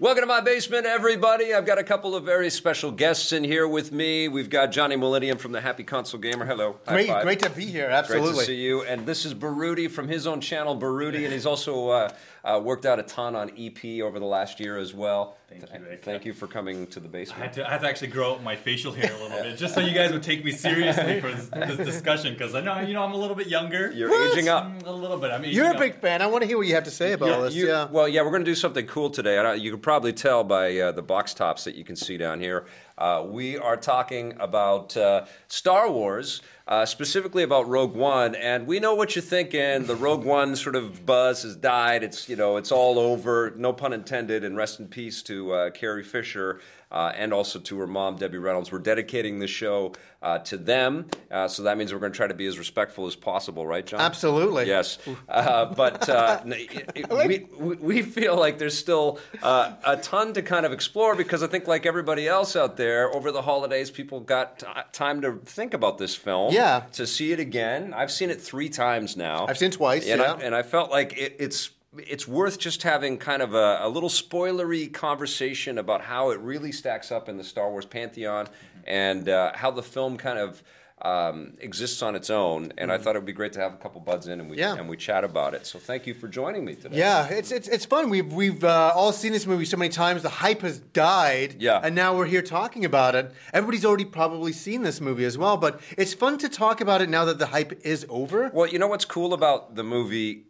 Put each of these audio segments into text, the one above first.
Welcome to my basement, everybody. I've got a couple of very special guests in here with me. We've got Johnny Millennium from the Happy Console Gamer. Hello. High Great, five. great to be here. Great Absolutely. to see you. And this is Baruti from his own channel, Baruti, and he's also uh, uh, worked out a ton on EP over the last year as well. Thank you, Rick. Thank you for coming to the I basement. had, to, I had to actually grow up my facial hair a little bit, just so you guys would take me seriously for this, this discussion. Because I know, you know, I'm a little bit younger. You're aging up. A little bit. I mean, You're a up. big fan. I want to hear what you have to say about all this. You- yeah. Well, yeah, we're going to do something cool today. I don't- You can probably tell by uh, the box tops that you can see down here. Uh, we are talking about uh, Star Wars, uh, specifically about Rogue One, and we know what you're thinking. The Rogue One sort of buzz has died. It's you know it's all over. No pun intended. And rest in peace to uh, Carrie Fisher. Uh, and also to her mom, Debbie Reynolds. We're dedicating this show uh, to them, uh, so that means we're going to try to be as respectful as possible, right, John? Absolutely. Yes, uh, but uh, it- it- we, we feel like there's still uh, a ton to kind of explore because I think, like everybody else out there, over the holidays, people got t- time to think about this film. Yeah. to see it again. I've seen it three times now. I've seen it twice, and yeah. I, and I felt like it, it's. It's worth just having kind of a, a little spoilery conversation about how it really stacks up in the Star Wars pantheon and uh, how the film kind of um, exists on its own. And I thought it would be great to have a couple buds in and we. Yeah. and we chat about it. So thank you for joining me today. Yeah, it's it's it's fun. We've we've uh, all seen this movie so many times. The hype has died. Yeah. and now we're here talking about it. Everybody's already probably seen this movie as well, but it's fun to talk about it now that the hype is over. Well, you know what's cool about the movie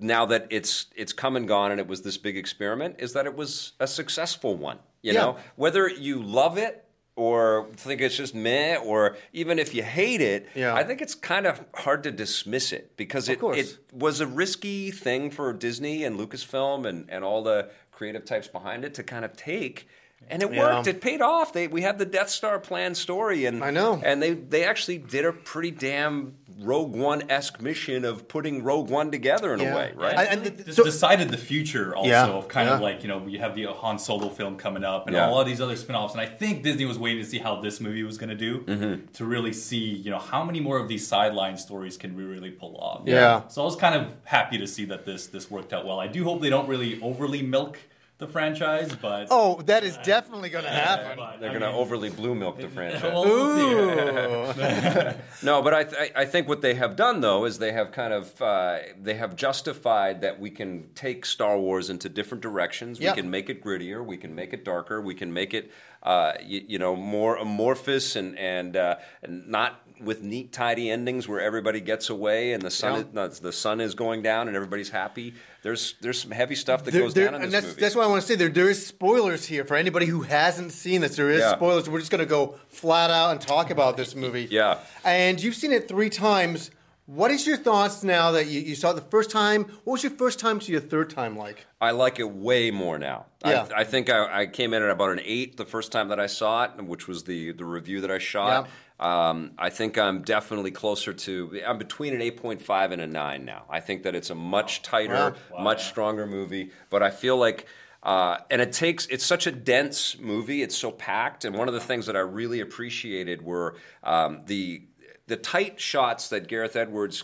now that it's it's come and gone and it was this big experiment is that it was a successful one. You Yeah. know, whether you love it or think it's just meh, or even if you hate it, Yeah. I think it's kind of hard to dismiss it because it, it was a risky thing for Disney and Lucasfilm and, and all the creative types behind it to kind of take. And it Yeah. worked. It paid off. They, we had the Death Star plan story, and I know. and they they actually did a pretty damn Rogue One esque mission of putting Rogue One together in Yeah. a way, right? I- And and it the- so- decided the future also Yeah, of kind yeah. of like you know we have the Han Solo film coming up and Yeah. all of these other spin-offs and I think Disney was waiting to see how this movie was going to do Mm-hmm. to really see you know how many more of these sideline stories can we really pull off Yeah. so I was kind of happy to see that this this worked out well I do hope they don't really overly milk the franchise but Oh, that is definitely going to happen. but, They're I going to mean, overly blue milk the franchise. well, we'll see. Ooh. No, but I, th- I think what they have done though is they have kind of uh, they have justified that we can take Star Wars into different directions. Yeah. We can make it grittier. We can make it darker. We can make it uh, you, you know more amorphous and and, uh, and not with neat, tidy endings where everybody gets away and the sun Yeah. is, the sun is going down and everybody's happy. There's there's some heavy stuff that There- goes there- down in and this that's, movie. that's why I want to say there there is spoilers here for anybody who hasn't seen this. There is Yeah. spoilers. We're just going to go flat out and talk about this movie. Yeah. And you've seen it three times. What is your thoughts now that you, you saw it the first time? What was your first time to your third time like? I like it way more now. Yeah. I, I think I, I came in at about an eight the first time that I saw it, which was the the review that I shot. Um, I think I'm definitely closer to. I'm between an eight point five and a nine now. I think that it's a much tighter, Wow. much stronger movie. But I feel like. Uh, and it takes it's such a dense movie it's so packed and one of the things that i really appreciated were um, the the tight shots that gareth edwards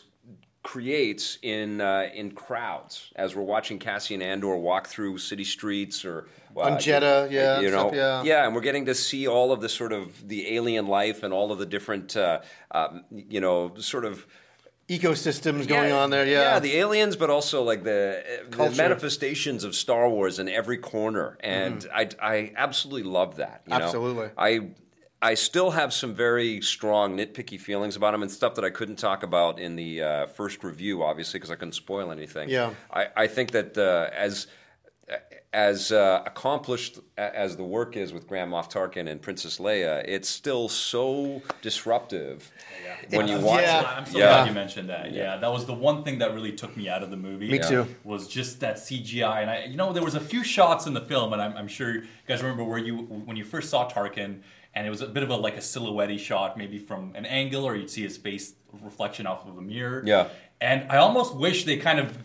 creates in uh, in crowds as we're watching Cassian Andor walk through city streets or uh, On Jedha, yeah, you know, stuff, yeah. and we're getting to see all of the sort of the alien life and all of the different, uh, um, you know, sort of. Ecosystems going Yeah, on there, yeah. the aliens, but also like the, the manifestations of Star Wars in every corner, and I, I absolutely love that. You know? Mm-hmm. Absolutely. I I still have some very strong nitpicky feelings about them and stuff that I couldn't talk about in the uh, first review, obviously, because I couldn't spoil anything. Yeah. I, I think that uh, as as uh, accomplished as the work is with Grand Moff Tarkin and Princess Leia, it's still so disruptive when you watch Yeah. it. I'm so Yeah. glad you mentioned that. Yeah. that was the one thing that really took me out of the movie. Me too. Was just that CGI, and I, you know, there was a few shots in the film, and I'm, I'm sure you guys remember where you when you first saw Tarkin, and it was a bit of a like a silhouette shot, maybe from an angle, or you'd see his face reflection off of a mirror. Yeah. and I almost wish they kind of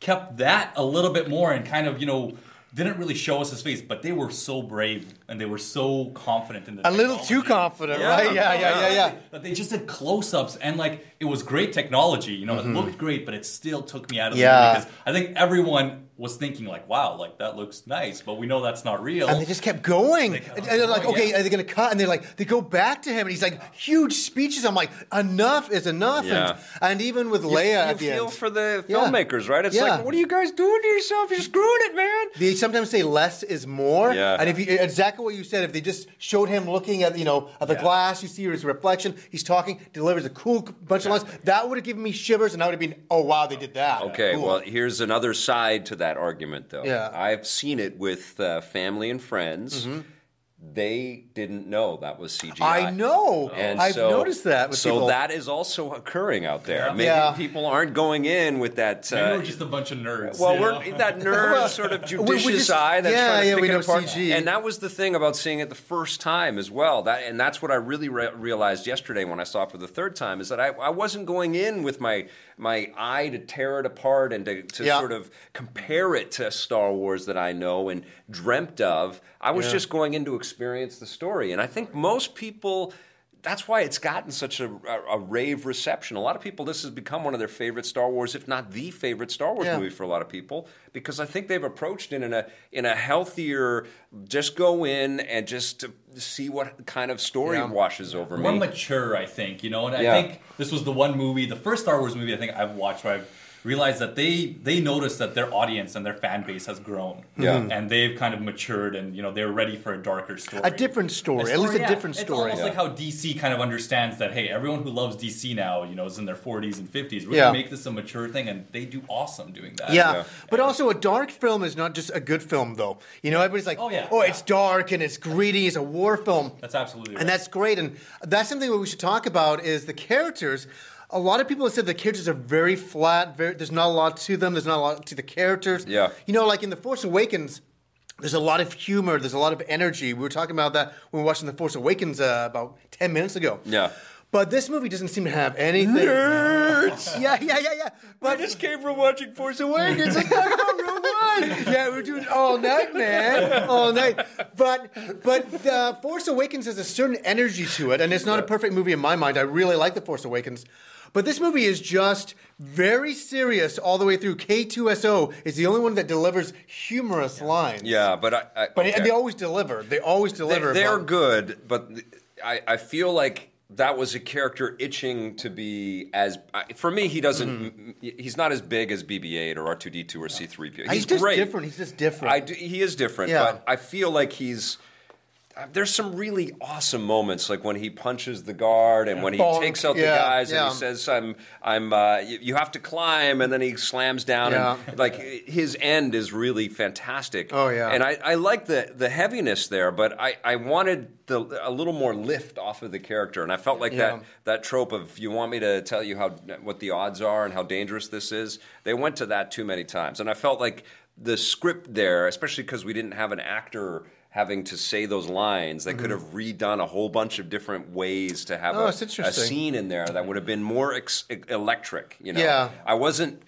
kept that a little bit more, and kind of you know. Didn't really show us his face, but they were so brave and they were so confident in the A little too confident, Yeah. right? Yeah, yeah, yeah, yeah. But they just did close-ups and like it was great technology. You know, it looked great, but it still took me out of Mm-hmm. Yeah. the movie because I think everyone was thinking like, wow, like that looks nice, but we know that's not real. And they just kept going. kept and, and they're like, going, okay, yeah. are they going to cut? And they're like, they go back to him, and he's like, huge speeches. I'm like, enough is enough. Yeah. And, and even with You, Leia you at the feel end, for the Yeah. filmmakers, right? It's Yeah. like, what are you guys doing to yourself? You're screwing it, man. they sometimes say less is more. Yeah. And if you exactly what you said, if they just showed him looking at you know at the Yeah. glass, you see his reflection. He's talking, delivers a cool bunch of lines. That would have given me shivers, and I would have been, oh wow, they did that. Okay, Cool. well, here's another side to that argument, though. Yeah. I've seen it with uh, family and friends. They didn't know that was CGI. Mm-hmm. I know. And I've so, noticed that with so people. that is also occurring out there. Yeah. Maybe Yeah. people aren't going in with that. Maybe Uh, we're just a bunch of nerds. well, you we're know? that nerd sort of we- we judicious just- eye that's yeah, trying to yeah, pick we it apart. CG. And that was the thing about seeing it the first time as well. That and that's what I really re- realized yesterday when I saw it for the third time is that I, I wasn't going in with my my eye to tear it apart and to, to Yeah. sort of compare it to Star Wars that I know and dreamt of. I was just going in to experience the story, and I think most people that's why it's gotten such a, a, a rave reception. A lot of people, this has become one of their favorite Star Wars, if not the favorite Star Wars Yeah. movie for a lot of people, because I think they've approached it in a in a healthier, just go in and just see what kind of story Yeah. washes over more me. mature, I think. You know, and Yeah. I think this was the one movie, the first Star Wars movie I think I've watched where I've realized that they they noticed that their audience and their fan base has grown. Yeah. Mm-hmm. and they've kind of matured, and you know they're ready for a darker story, A different story, at least a yeah. different It's story. almost Yeah. like how DC kind of understands that. Hey, everyone who loves DC now, you know, is in their 40s and 50s. We're Yeah. gonna make this a mature thing, and they do awesome doing that. Yeah. Yeah. but also a dark film is not just a good film, though. You know, everybody's like, Oh, yeah. oh, it's dark and it's gritty, it's a war film. that's absolutely right. And that's great. And that's something that we should talk about is the characters. A lot of people have said the characters are very flat. Very, there's not a lot to them. There's not a lot to the characters. Yeah. You know, like in The Force Awakens, there's a lot of humor. There's a lot of energy. We were talking about that when we were watching The Force Awakens uh, about 10 minutes ago. Yeah. But this movie doesn't seem to have anything. Nerds! Yeah, yeah, yeah, yeah. I just came from watching Force Awakens. Let's talk about Rogue One. yeah, we're doing all night, man, all night. But but the Force Awakens has a certain energy to it, and it's not a perfect movie in my mind. I really like the Force Awakens, but this movie is just very serious all the way through. K2SO is the only one that delivers humorous lines. Yeah, but I, I but okay. they always deliver. They always deliver. They, are but- good, but I, I feel like that was a character itching to be as. For me, he doesn't. Mm-hmm. He's not as big as BB-8 or R2D2 or C3PO. He's, He's just great. different. He's just different. I do, he is different, Yeah. but I feel like he's. Uh, There's some really awesome moments, like when he punches the guard and when he Bonk. takes out the Yeah, guys yeah. and he says, "I'm, I'm, uh, you, you have to climb," and then he slams down. Yeah. And, like his end is really fantastic. Oh, yeah. and I, I like the the heaviness there, but I, I wanted the, a little more lift off of the character, and I felt like that that trope of you want me to tell you how what the odds are and how dangerous this is. They went to that too many times, and I felt like the script there, especially because we didn't have an actor having to say those lines, they could have redone a whole bunch of different ways to have Mm-hmm. Oh, a, a scene in there that would have been more ex- electric. You know, Yeah. I wasn't.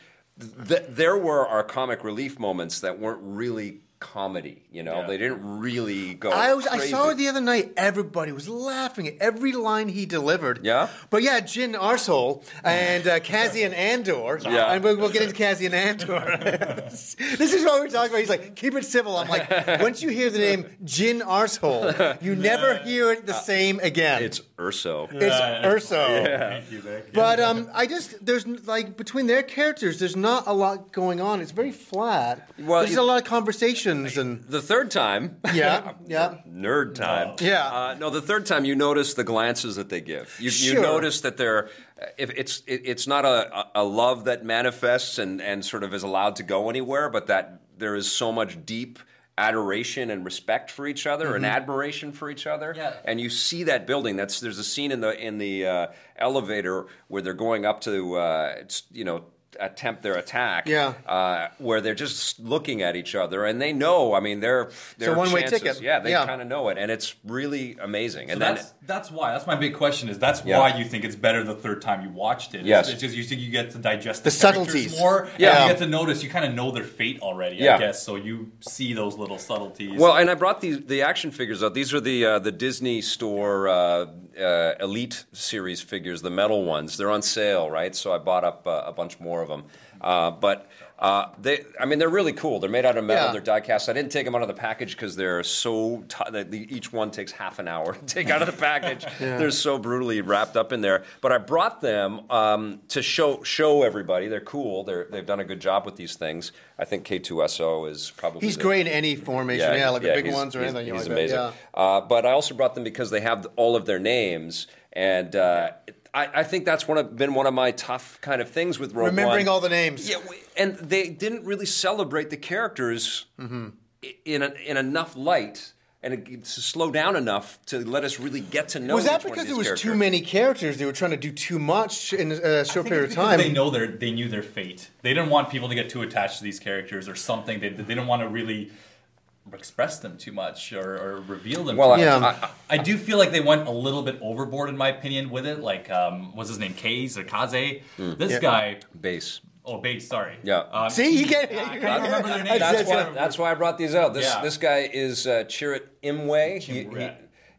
Th- there were our comic relief moments that weren't really comedy. You know, Yeah. they didn't really go. I was I saw it the other night. Everybody was laughing at every line he delivered. Yeah? But yeah, Jyn Arsehole and uh, Cassian Andor. Yeah. And we'll, we'll get into Cassian Andor. this is what we're talking about. He's like, keep it civil. I'm like, once you hear the name Jyn Arsehole, you never hear it the same again. It's Erso. It's Erso. Yeah. Thank you, Vic. But um, I just there's like between their characters, there's not a lot going on. It's very flat. Well, there's you- a lot of conversations and The third time, yeah, yeah. nerd time. Yeah. Uh, no, the third time you notice the glances that they give. You, you notice that they're. If it's it, it's not a, a love that manifests and, and sort of is allowed to go anywhere, but that there is so much deep adoration and respect for each other and admiration for each other. Yeah. And you see that building. That's there's a scene in the in the uh, elevator where they're going up to uh, it's, you know attempt their attack. Yeah. Uh, where they're just looking at each other and they know. I mean, they're they're one-way chances. ticket. Yeah, they Yeah. kind of know it, and it's really amazing. So and then that's that's why. That's my big question. Is that's Yeah. why you think it's better the third time you watched it? Yes. It's just you think you get to digest The the, subtleties. more. Yeah. You get to notice. You kind of know their fate already. Yeah. I guess so. You see those little subtleties. Well, and I brought these the action figures out. These are the uh, the Disney Store uh, Elite series figures, the metal ones. They're on sale, right? So I bought up uh, a bunch more of them. Uh, but Uh, they, I mean, they're really cool. They're made out of metal. Yeah. They're die cast. I didn't take them out of the package because they're so. T- each one takes half an hour to take out of the package. They're so brutally wrapped up in there. But I brought them um, to show show everybody. They're cool. They're, they've done a good job with these things. I think K2SO is probably. He's the- great in any formation. Yeah, like the big ones or anything. He's like amazing. Yeah. Uh, but I also brought them because they have all of their names, and uh, I, I think that's one of, been one of my tough kind of things with Rogue Remembering One. all the names. Yeah, and they didn't really celebrate the characters Mm-hmm. in a, in enough light. And it, to slow down enough to let us really get to know. Was that each one of because these there was characters. too many characters? They were trying to do too much in a short I think period of time. They know their they knew their fate. They didn't want people to get too attached to these characters or something. They, they didn't want to really express them too much or, or reveal them. Well, too Yeah. much. I, I, I do feel like they went a little bit overboard, in my opinion, with it. Like, um, what's his name? Kaze or Kaze? This Yeah. guy. base. Oh, Bates. Sorry. Yeah. Um, See, you get. I can't remember their names. That's That's why. That's why I brought these out. This Yeah. this guy is uh, Chirrut Imwe. He, he,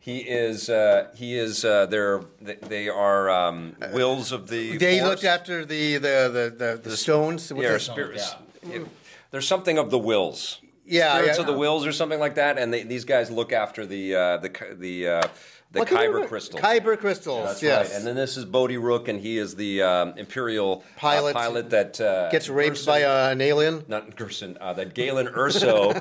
he is. Uh, he is. Uh, they're. They, they are um, wills of the. They Force. looked after the the the, the, the stones. Yeah, the- spirits. There's something of the wills. Yeah, spirits yeah. of the wills or something like that, and they, these guys look after the uh, the the uh, the What Kyber crystals. Kyber crystals. That's yes. right. And then this is Bodhi Rook, and he is the um, Imperial uh, Pilot. pilot that uh, Gets raped Gerson- by uh, an alien. not Gerson, uh, that Galen Erso,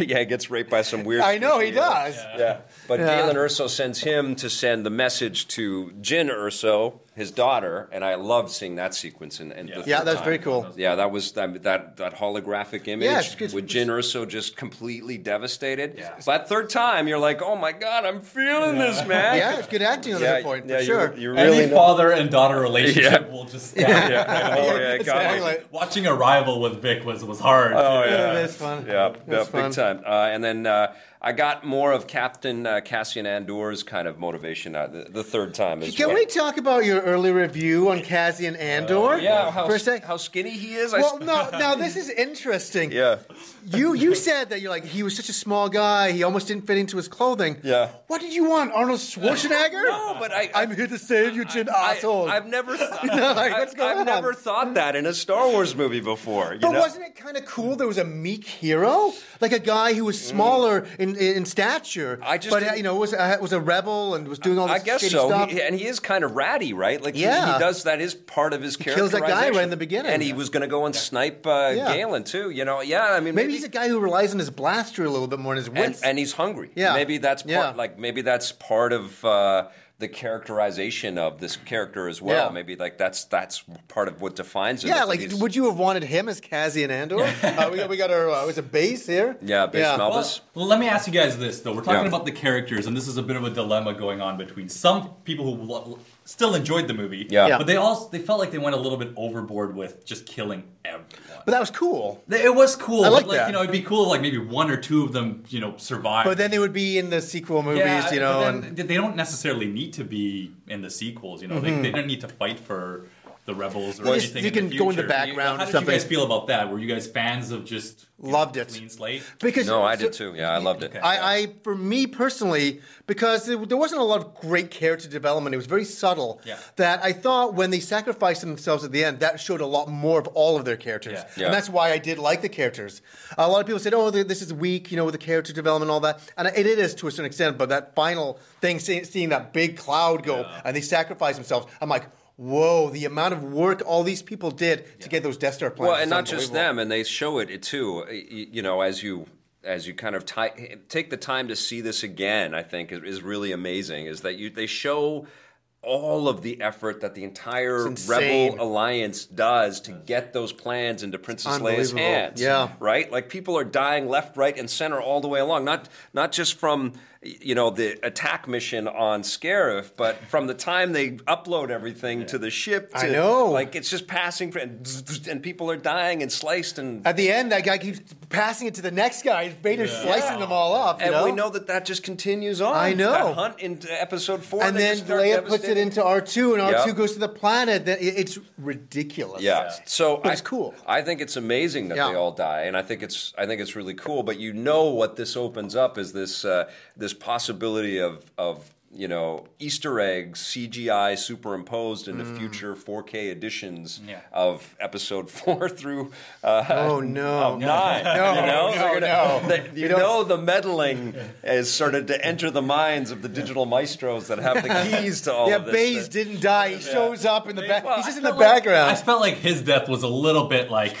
yeah, gets raped by some weird. I know he does. Yeah, but Yeah. Galen Erso sends him to send the message to Jyn Erso, his daughter, and I loved seeing that sequence. And, in the Yeah, that's time. very cool. Yeah, that was that that, that holographic image Yeah, it's- it's- with Jyn Erso just completely devastated. Yeah. But third time, you're like, oh my god, I'm feeling this, man. Yeah, it's good acting on yeah, that point yeah, for you- sure. You, really Any know. father and daughter relationship Yeah. will just stand. Yeah. Oh yeah, it got me. Exactly. Watching Arrival with Vic was was hard. Oh yeah, Yeah, that's fun. Yeah, yeah That's big fun. time. Uh, and then uh, I got more of Captain uh, Cassian Andor's kind of motivation uh, the, the third time as Can well. we talk about your early review on Cassian Andor? Yeah, how, for a sec. how skinny he is. Well, no, now this is interesting. yeah. You you said that you're like he was such a small guy, he almost didn't fit into his clothing. Yeah. What did you want, Arnold Schwarzenegger? No, but I- I'm here to save you, Jyn I, asshole. I've never, th- like, I, what's going have on? never thought that in a Star Wars movie before. You but know? wasn't it kind of cool? There was a meek hero, like a guy who was smaller in, in stature. I just but didn't- you know was uh, was a rebel and was doing all this I guess so, stuff. He- and he is kind of ratty, right? Like he- he, does that is part of his character. kills that guy right in the beginning. and he was going to go and snipe uh, Yeah. Galen too. You know, yeah. I mean, maybe, he's a guy who relies on his blaster a little bit more than his and, and he's hungry. Yeah. maybe that's part, Yeah. like maybe that's part of uh, the characterization of this character as well. Yeah. Maybe like that's that's part of what defines him. yeah, like he's- would you have wanted him as Cassian Andor? uh, we got we got our uh, was a base here. yeah, base Yeah. Melvis. Well, well, let me ask you guys this though. We're talking Yeah. about the characters, and this is a bit of a dilemma going on between some people who lo- still enjoyed the movie, Yeah. Yeah. but they also they felt like they went a little bit overboard with just killing everyone. But that was cool. It was cool. I like but, like that. you know, it'd be cool if like maybe one or two of them, you know, survive. But then they would be in the sequel movies, yeah, you know. but and they don't necessarily need to be in the sequels. You know, they, mm-hmm. they don't need to fight for the rebels or They just- anything. they in can the go in the future. background How or did something. you guys feel about that? Were you guys fans of just Loved know, it. clean slate? because No, I so- did too. Yeah, I loved it. Okay. I, I, for me personally, because there, there wasn't a lot of great character development, it was very subtle. Yeah. That I thought when they sacrificed themselves at the end, that showed a lot more of all of their characters, Yeah. Yeah. and that's why I did like the characters. A lot of people said, "Oh, this is weak," you know, with the character development and all that, and it it is to a certain extent. But that final thing, seeing, seeing that big cloud go Yeah. and they sacrifice themselves, I'm like. Whoa! The amount of work all these people did to get those Death Star plans. Well, and not just them, and they show it too. y- y- You know, as you as you kind of ti take the time to see this again, I think is, is really amazing. Is that you they show all of the effort that the entire Rebel Alliance does to get those plans into Princess Leia's hands. Yeah. right. Like people are dying left, right, and center all the way along. Not not just from you know the attack mission on Scarif, but from the time they upload everything to the ship. To, I know. Like it's just passing, for, and, and people are dying and sliced, and At the end, that guy keeps passing it to the next guy. Vader's slicing them all up. You and know? we know that that just continues on. I know. that hunt into episode four, and then Leia puts it into R two, and R two Yeah. goes to the planet. That it's ridiculous. Yeah. So But I, it's cool. I think it's amazing that Yeah. they all die, and I think it's I think it's really cool. But you know what this opens up is this uh, this possibility of of you know Easter eggs, CGI superimposed into future 4K editions Yeah. of Episode Four through uh, Oh no. nine. No, you know, no, They're no. they- you don't- know the meddling has started to enter the minds of the digital maestros that have the keys to all Yeah, of this. Baze didn't die. He shows up in the back. Well, He's just in the felt like- I felt like his death was a little bit like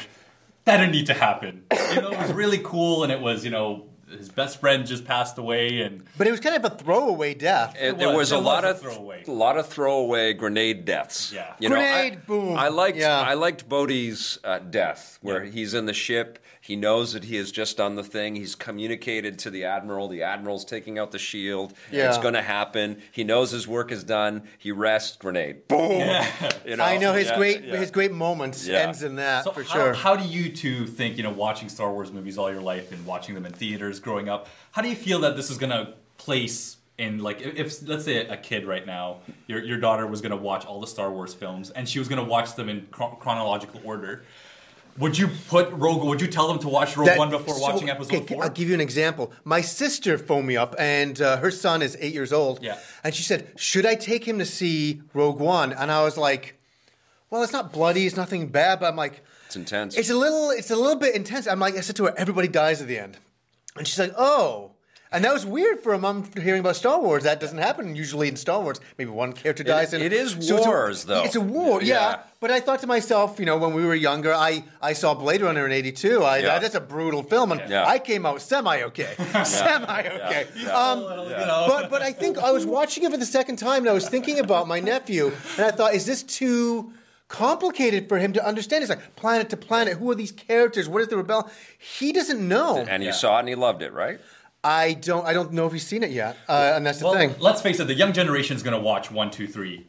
that didn't need to happen. You know, it was really cool, and it was you know his best friend just passed away, and But it was kind of a throwaway death. It- It there was. was a It was lot a of throwaway. a lot of throwaway grenade deaths. Yeah. you know, Grenade, I, boom. I liked Yeah. I liked Bodhi's uh, death, where Yeah. he's in the ship. He knows that he has just done the thing. He's communicated to the admiral. The admiral's taking out the shield. Yeah. It's going to happen. He knows his work is done. He rests. Grenade. Boom. You know? I know his Yeah, great yeah. his great moments Yeah. ends in that so for how, sure. how do you two think you know watching Star Wars movies all your life and watching them in theaters growing up? How do you feel that this is gonna place in like if, if let's say a kid right now, your your daughter was gonna watch all the Star Wars films and she was gonna watch them in chron- chronological order. Would you put Rogue? Would you tell them to watch Rogue That- One before so- watching Episode okay, 4 I'll give you an example. My sister phoned me up, and uh, her son is eight years old. Yeah. And she said, "Should I take him to see Rogue One?" And I was like, "Well, it's not bloody. It's nothing bad." But I'm like, It's intense. It's a little. It's a little bit intense. I'm like, I said to her, "Everybody dies at the end," and she's like, "Oh." And that was weird for a mom hearing about Star Wars. That doesn't happen usually in Star Wars. Maybe one character dies. and it is it's a- wars, though. It's a war, yeah. Yeah. But I thought to myself, you know, when we were younger, I, I saw Blade Runner in '82. I, Yeah. That's a brutal film, and Yeah. I came out semi okay, semi okay. Yeah. Um, but but I think I was watching it for the second time, and I was thinking about my nephew, and I thought, is this too complicated for him to understand? It's like planet to planet. Who are these characters? What is the rebel? He doesn't know. and you Yeah. saw it and he loved it, right? I don't. I don't know if he's seen it yet, uh, and that's the well, thing. let's face it, the young generation is going to watch one, two, three.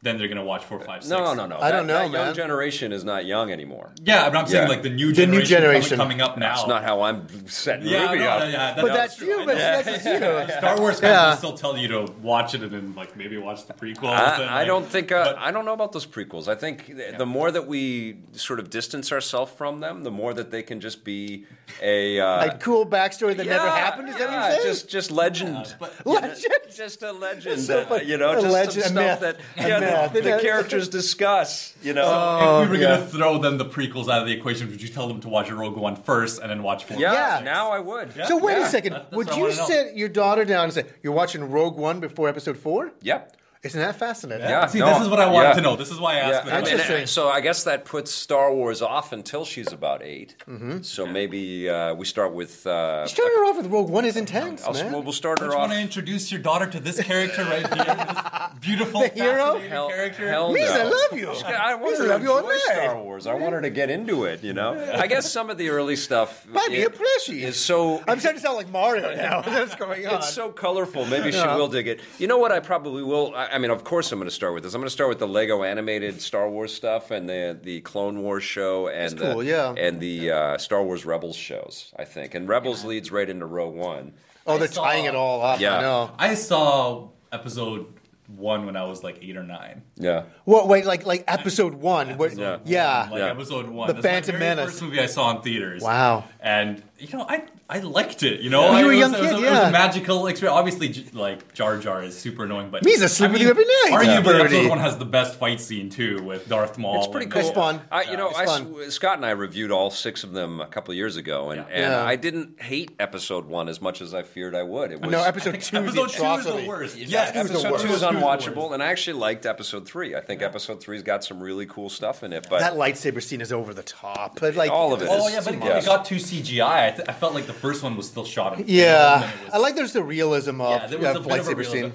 Then they're going to watch four, five, six. No, no, no. I don't know, that young man. generation is not young anymore. Yeah, but I'm not saying Yeah. like the new The new generation, generation. Coming, coming up now. That's not how I'm setting Yeah, Ruby no, up. no, yeah, But that's true. you. But know. that's you. Star Wars guys Yeah. will still tell you to watch it and then like maybe watch the prequels. and, I, I don't think uh, but- I don't know about those prequels. I think th- the more that we sort of distance ourselves from them, the more that they can just be a uh, A cool backstory that never happened. Is that what you're saying? Just just legend. but- Legend. Just a legend, so that, you know, just legend, a some myth. stuff that A yeah, the, the characters discuss. You know, Oh, if we were yeah. gonna throw them the prequels out of the equation, would you tell them to watch Rogue One first and then watch four? yeah, Yeah. Now I would. Yeah. So wait Yeah. a second. That- that's Would you sit your daughter down and say, "You're watching Rogue One before Episode 4? Yeah. Isn't that fascinating? Yeah. See, no, this is what I wanted yeah. to know. This is why I asked. Yeah, the I mean, question. Interesting. so I guess that puts Star Wars off until she's about 8 Mm-hmm. So maybe uh, we start with. Uh, Starting her off with Rogue One is intense, I'll- man. we'll, we'll start Don't her you off. want to introduce your daughter to this character right here? This beautiful, The hero? Hell, character. hell Lisa, no. I love you. I want Lisa, her to love you all enjoy night. Star Wars. I want her to get into it. You know, I guess some of the early stuff Buy me i- a plushie. is so I'm starting to sound like Mario now. What's going on? it's so colorful. Maybe she will dig it. You know what? I probably will. I, I mean, of course, I'm going to start with this. I'm going to start with the Lego animated Star Wars stuff and the the Clone Wars show and cool, the, yeah. and the uh, Star Wars Rebels shows. I think and Rebels leads right into row One. oh, they're saw- tying it all up. Yeah. I know. I saw episode one when I was like eight or nine. Yeah. What? Wait, like like Episode One? What- Yeah. yeah. Like Yeah. episode one. The That's my Phantom very Menace. First movie I saw in theaters. Wow. And you know, I I liked it. You know, You I, were a it young was, it was kid, it was yeah. a magical experience. Obviously, like Jar Jar is super annoying, but He's asleep I with mean, you every night. Arguably, Birdie. episode one has the best fight scene too with Darth Maul. It's pretty cool. It's fun. I, you know, it's I, fun. Scott and I reviewed all six of them a couple years ago, and, Yeah. and Yeah. I didn't hate episode one as much as I feared I would. It was No, Episode Two is the Episode two is the worst. Yeah, Yes, episode two is Episode two is the unwatchable, and I actually liked episode three. I think episode three's got some really cool stuff in it, but That lightsaber scene is over the top. But like All of it Oh is- yeah, but it, Yes. it got too CGI. I, th- I felt like the first one was still shot in. Yeah, and was- I like there's the realism of Yeah, there was yeah, a bit of a lightsaber scene.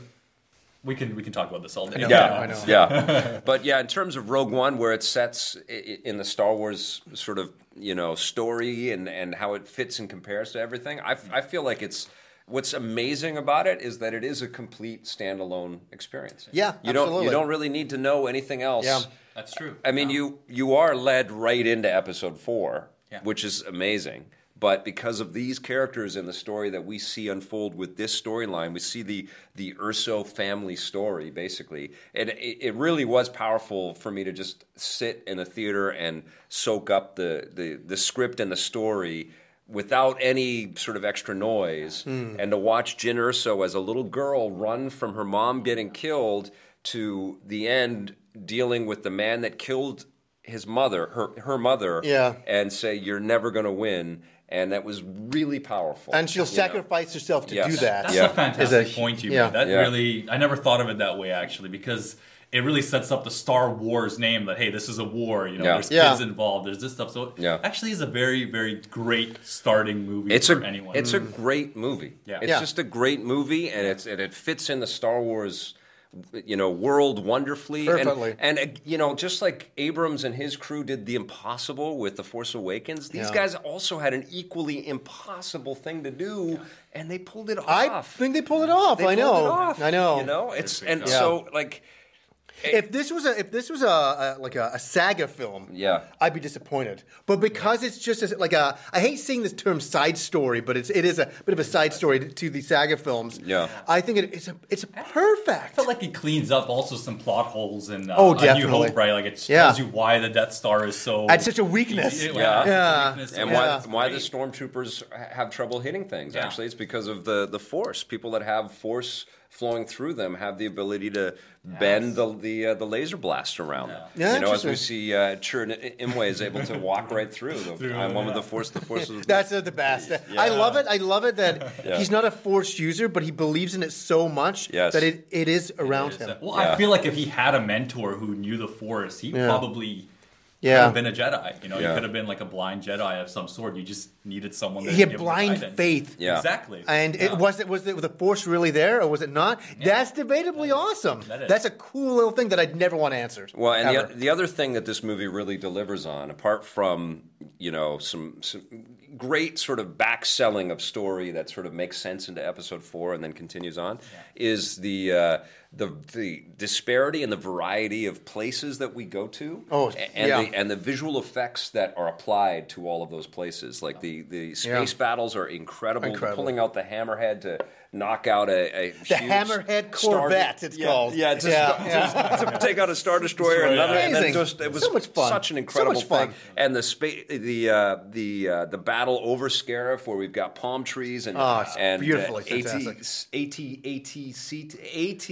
We can we can talk about this all day. know. yeah, I know. yeah. But yeah, in terms of Rogue One, where it sets i- i- in the Star Wars sort of you know story and and how it fits and compares to everything, I, f- I feel like it's. What's amazing about it is that it is a complete standalone experience. Yeah, you don't you don't really need to know anything else. Yeah. That's true. I mean, you you are led right into episode four, Yeah. which is amazing. But because of these characters in the story that we see unfold with this storyline, we see the the Erso family story basically, and it, it really was powerful for me to just sit in a theater and soak up the the, the script and the story without any sort of extra noise, Hmm. and to watch Jyn Erso as a little girl run from her mom getting killed to the end, dealing with the man that killed his mother, her her mother, Yeah. and say you're never going to win, and that was really powerful. And she'll you know? sacrifice herself to Yes. do that. That's Yeah. a fantastic a- point you yeah. made. That Yeah. really, I never thought of it that way actually, because it really sets up the Star Wars name that hey, this is a war. You know, Yeah. there's Yeah. kids involved. There's this stuff. So it Yeah. actually is a very, very great starting movie It's for a anyone. it's a great movie. Yeah. It's Yeah. just a great movie, and it's and it fits in the Star Wars, you know, world wonderfully. And- Perfectly. And, uh, you know, just like Abrams and his crew did the impossible with the Force Awakens, these Yeah. guys also had an equally impossible thing to do, and they pulled it off. I think they pulled it off. They I pulled know. it off, I know. You know, it's and job. so like. If this was a if this was a, a like a, a saga film, Yeah. I'd be disappointed. But because it's just a, like a I hate seeing this term side story, but it's it is a bit of a side story to, to the saga films. Yeah. I think it, it's a it's a perfect. I felt like it cleans up also some plot holes in uh, Oh, A New definitely. Hope, right? Like it Yeah. tells you why the Death Star is so At such a weakness. Yeah, Yeah. it's Yeah. weakness. And why it's why the stormtroopers have trouble hitting things? Yeah. Actually, it's because of the the force. People that have force flowing through them have the ability to bend the the, uh, the laser blast around them. Yeah, you know, as we see, uh, Chirrut Imwe is able to walk right through. The, I'm one with the force. The force is That's uh, the best. I love it. I love it that Yeah. he's not a forced user, but he believes in it so much Yes. that it, it is around him. Well, Yeah. I feel like if he had a mentor who knew the Force, he Yeah. probably could Yeah. have been a Jedi. You know, Yeah. he could have been like a blind Jedi of some sort. You just needed someone. That He had blind guidance. faith. Yeah. Exactly. And Yeah. it was it was the, the force really there or was it not? That's debatably awesome. That is. That's a cool little thing that I'd never want answered. Well, and ever. the, the other thing that this movie really delivers on, apart from you know some, some great sort of back selling of story that sort of makes sense into episode four and then continues on, is the uh, the the disparity and the variety of places that we go to. Oh, and yeah. the and the visual effects that are applied to all of those places. Like the the space battles are incredible. Incredible. Pulling out the hammerhead to knock out a, a The huge Hammerhead Star- Corvette, it's yeah, called. Yeah, just, Yeah, just to take out a star destroyer, Destroyer, another, and then Amazing. just it was So much fun. such an So incredible much fun. thing. And the space, the uh, the uh, the battle over Scarif, where we've got palm trees and Oh, it's and beautifully uh, AT, fantastic. AT, AT, AT,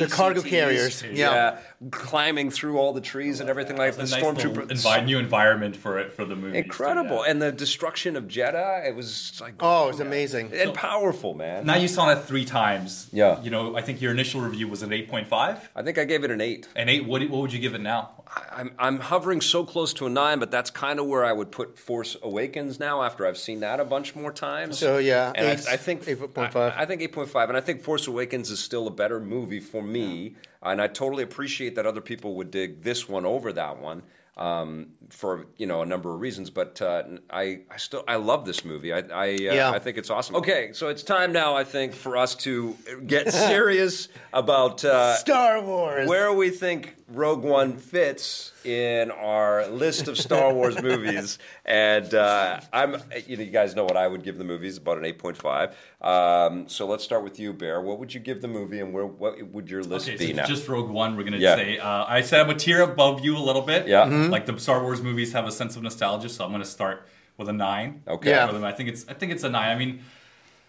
The cargo ACTs, carriers, yeah. climbing through all the trees and everything like It's the a nice little stormtrooper. envi- new environment for it for the movie. Incredible, and the destruction of Jedha. It was like Oh, it's amazing. and powerful, man. Now you saw it three times. Yeah. You know, I think your initial review was an eight point five. I think I gave it an eight. And eight. What, what would you give it now? I'm, I'm hovering so close to a nine, but that's kind of where I would put Force Awakens now after I've seen that a bunch more times. So, yeah, and eight- I, I think 8.5. I, I think eight point five, and I think Force Awakens is still a better movie for me. And I totally appreciate that other people would dig this one over that one um, for you know a number of reasons. But uh, I, I still I love this movie. I I, uh, Yeah. I think it's awesome. Okay, so it's time now. I think for us to get serious about uh, Star Wars. where we think Rogue One fits in our list of Star Wars movies. And uh, I'm, you know, you guys know what I would give the movies about an eight point five. Um, so let's start with you, Bear. What would you give the movie, and where what would your list Okay, be so now? just Rogue One. We're gonna Yeah. say uh, I said I'm a tier above you a little bit. Yeah. Mhm. Like the Star Wars movies have a sense of nostalgia, so I'm gonna start with a nine. Okay. Yeah. I think it's I think it's a nine. I mean,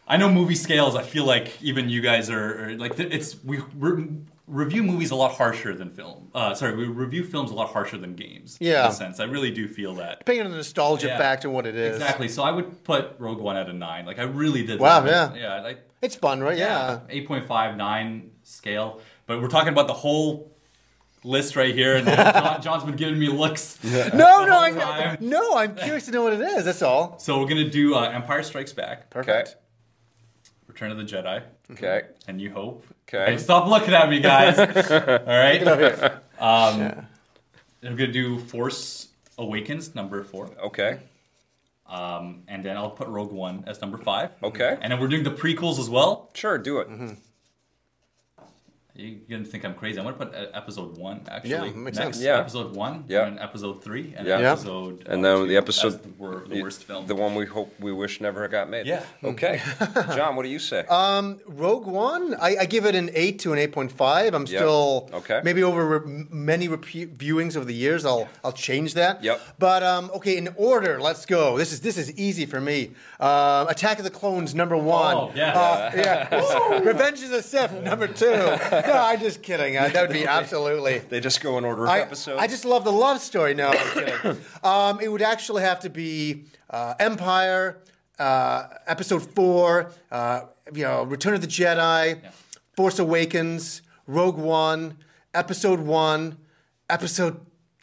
I know movie scales. I feel like even you guys are, are like it's we re- review movies a lot harsher than film. Uh, sorry, we review films a lot harsher than games. Yeah. In a sense, I really do feel that. Depending on the nostalgia Yeah. factor and what it is. Exactly. So I would put Rogue One at a nine. Like I really did. Wow, love it. yeah. Yeah. Like It's fun, right? Yeah. eight point five nine scale. But we're talking about the whole list right here, and John, John's been giving me looks. No, no, whole I, time. no. I'm curious to know what it is. That's all. So we're gonna do uh, Empire Strikes Back, Perfect. Return of the Jedi, okay. and New Hope. Okay. Hey, stop looking at me, guys. All right. Um, Yeah. We're gonna do Force Awakens number four, Okay. um, and then I'll put Rogue One as number five. Okay. And then we're doing the prequels as well. Sure, do it. You're gonna think I'm crazy. I'm gonna put uh, episode one actually. Yeah, makes next. sense. Yeah. Episode one. Yeah. And episode three. And Yeah. Yeah. episode. And uh, then two the episode, as the, wor- the worst film. the one we hope we wish never got made. Yeah. Okay, John, what do you say? Um, Rogue One, I, I give it an eight to an eight point five. I'm still Okay. Maybe over re- many repeat viewings over the years, I'll I'll change that. Yep. But um, okay, in order, let's go. This is this is easy for me. Uh, Attack of the Clones number one. Oh, yeah. Uh, yeah. Revenge of the Sith number two. No, I'm just kidding. Uh, that would be absolutely. they just go in order of I, episodes. I just love the love story. No, I'm kidding. um, it would actually have to be uh, Empire, uh, Episode Four, uh, you know, Return of the Jedi, Force Awakens, Rogue One, Episode One, Episode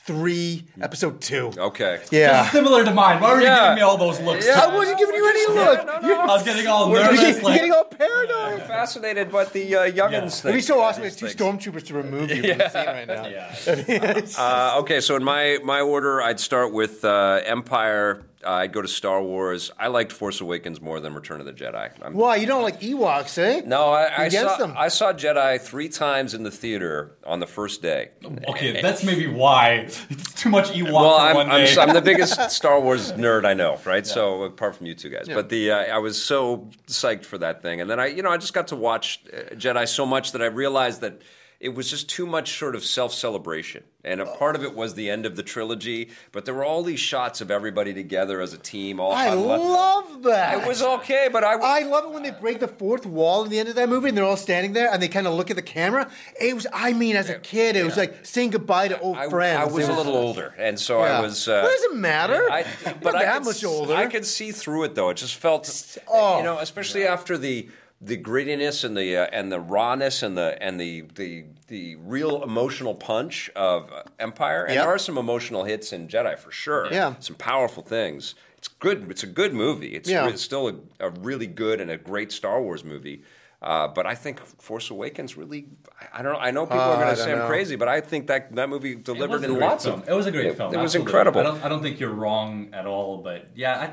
Three, Episode Two. okay. Yeah. Similar to mine. Why were you Yeah. giving me all those looks? Yeah. I wasn't giving you any look. I was getting all You're, nervous. getting, you're like, getting all paranoid. Fascinated by the uh, youngins Yeah. thing. It'd be so awesome These if two things. stormtroopers to remove you from the scene right now. yeah. Uh, okay, so in my my order, I'd start with uh, Empire. Uh, I'd go to Star Wars. I liked Force Awakens more than Return of the Jedi. I'm, Why you don't like Ewoks, eh? no, I, I Against saw them. I saw Jedi three times in the theater on the first day. Okay, that's maybe why. It's too much Ewok Well, for I'm, one I'm, day. I'm the biggest Star Wars nerd I know, right? So apart from you two guys, but the uh, I was so psyched for that thing, and then I, you know, I just got to watch uh, Jedi so much that I realized that it was just too much sort of self celebration, and a part of it was the end of the trilogy. But there were all these shots of everybody together as a team, all I love that. It was okay, but I, I love it when they break the fourth wall at the end of that movie and they're all standing there and they kind of look at the camera. It was, I mean, as a kid, it was like saying goodbye to old I, friends. I was It a little older, and so I was. Uh, What does it matter? I, but I that could, much older. I could see through it though. It just felt, Oh. you know, especially after the the grittiness and the uh, and the rawness and the and the the the real emotional punch of uh, Empire. And Yep. there are some emotional hits in Jedi for sure. Yeah. some powerful things. It's good. It's a good movie. It's, Yeah. re- still a, a really good and a great Star Wars movie. Uh, but I think Force Awakens really. I I don't know. I know people Uh, are going to say I'm know. crazy, but I think that that movie delivered a in lots film. of. It was a great it- film. It was absolutely. incredible. I don't, I don't think you're wrong at all, but yeah, I,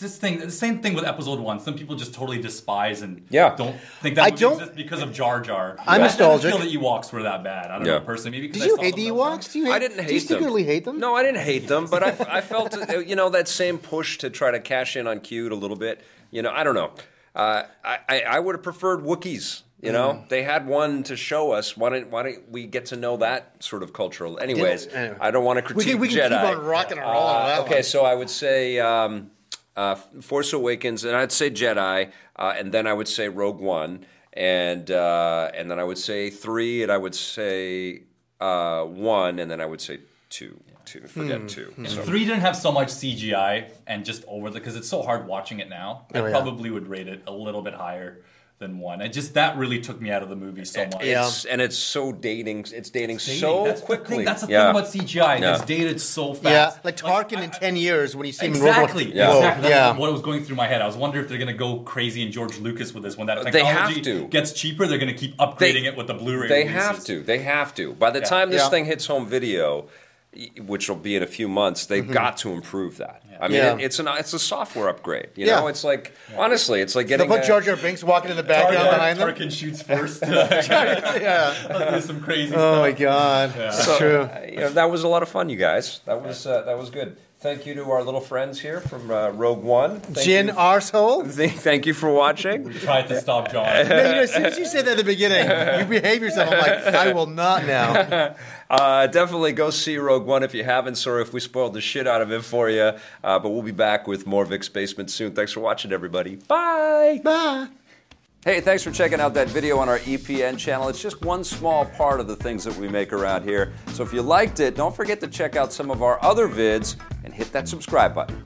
this thing, the same thing with Episode One. Some people just totally despise and Yeah. don't think that I don't- exists because of Jar Jar. I'm I nostalgic. didn't feel that Ewoks were that bad. I don't Yeah. know personally. Maybe because Did I you saw hate the them that Ewoks? Do you hate, I didn't hate Do you them. secretly hate them? No, I didn't hate them, but I, I felt uh, you know that same push to try to cash in on cute a little bit. You know, I don't know. Uh, I, I I would have preferred Wookiees. You know, Mm. they had one to show us. Why don't Why don't we get to know that sort of cultural? Anyways, anyway. I don't want to We critique can, we can Jedi. keep on rocking and rolling Uh, okay, one. so I would say um, uh, Force Awakens, and I'd say Jedi, uh, and then I would say Rogue One, and uh, and then I would say three, and I would say uh, one, and then I would say two. Two, forget two. So- Three didn't have so much CGI and just over the because it's so hard watching it now. I Oh, yeah. probably would rate it a little bit higher than one. And just that really took me out of the movie so much. Yeah. It's, and it's so dating. It's dating, Dating, so that's The quickly. thing, that's the Yeah. thing about CGI. Yeah. It's dated so yeah, fast. like Tarkin in 10 years when you see him Exactly. World Yeah. Exactly. That's yeah. what was going through my head. I was wondering if they're going to go crazy in George Lucas with this. When that They have technology to. gets cheaper, they're going to keep upgrading it with the Blu-ray. They releases. have to. They have to. By the Yeah. time this Yeah. thing hits home video, y- which will be in a few months, they've got to improve that. I mean, Mm-hmm. Yeah. it, it's an it's a software upgrade. You Yeah. know, it's like honestly, it's like They'll getting. put a- Jar Jar Binks walking in the background Tarkin, behind them. Tarkin shoots first. yeah. There's some crazy Oh stuff. my God. It's So, true. uh, you know, that was a lot of fun, you guys. That was uh, that was good. Thank you to our little friends here from uh, Rogue One. Thank Jin you. arsehole. Th- Thank you for watching. We tried to stop John. No, you know, as soon as you said that at the beginning, you behave yourself. I'm like, I will not now. Uh, definitely go see Rogue One if you haven't. Sorry if we spoiled the shit out of it for you. Uh, but we'll be back with more Vic's Basement soon. Thanks for watching, everybody. Bye. Bye. Hey, thanks for checking out that video on our EPN channel. It's just one small part of the things that we make around here. So if you liked it, don't forget to check out some of our other vids and hit that subscribe button.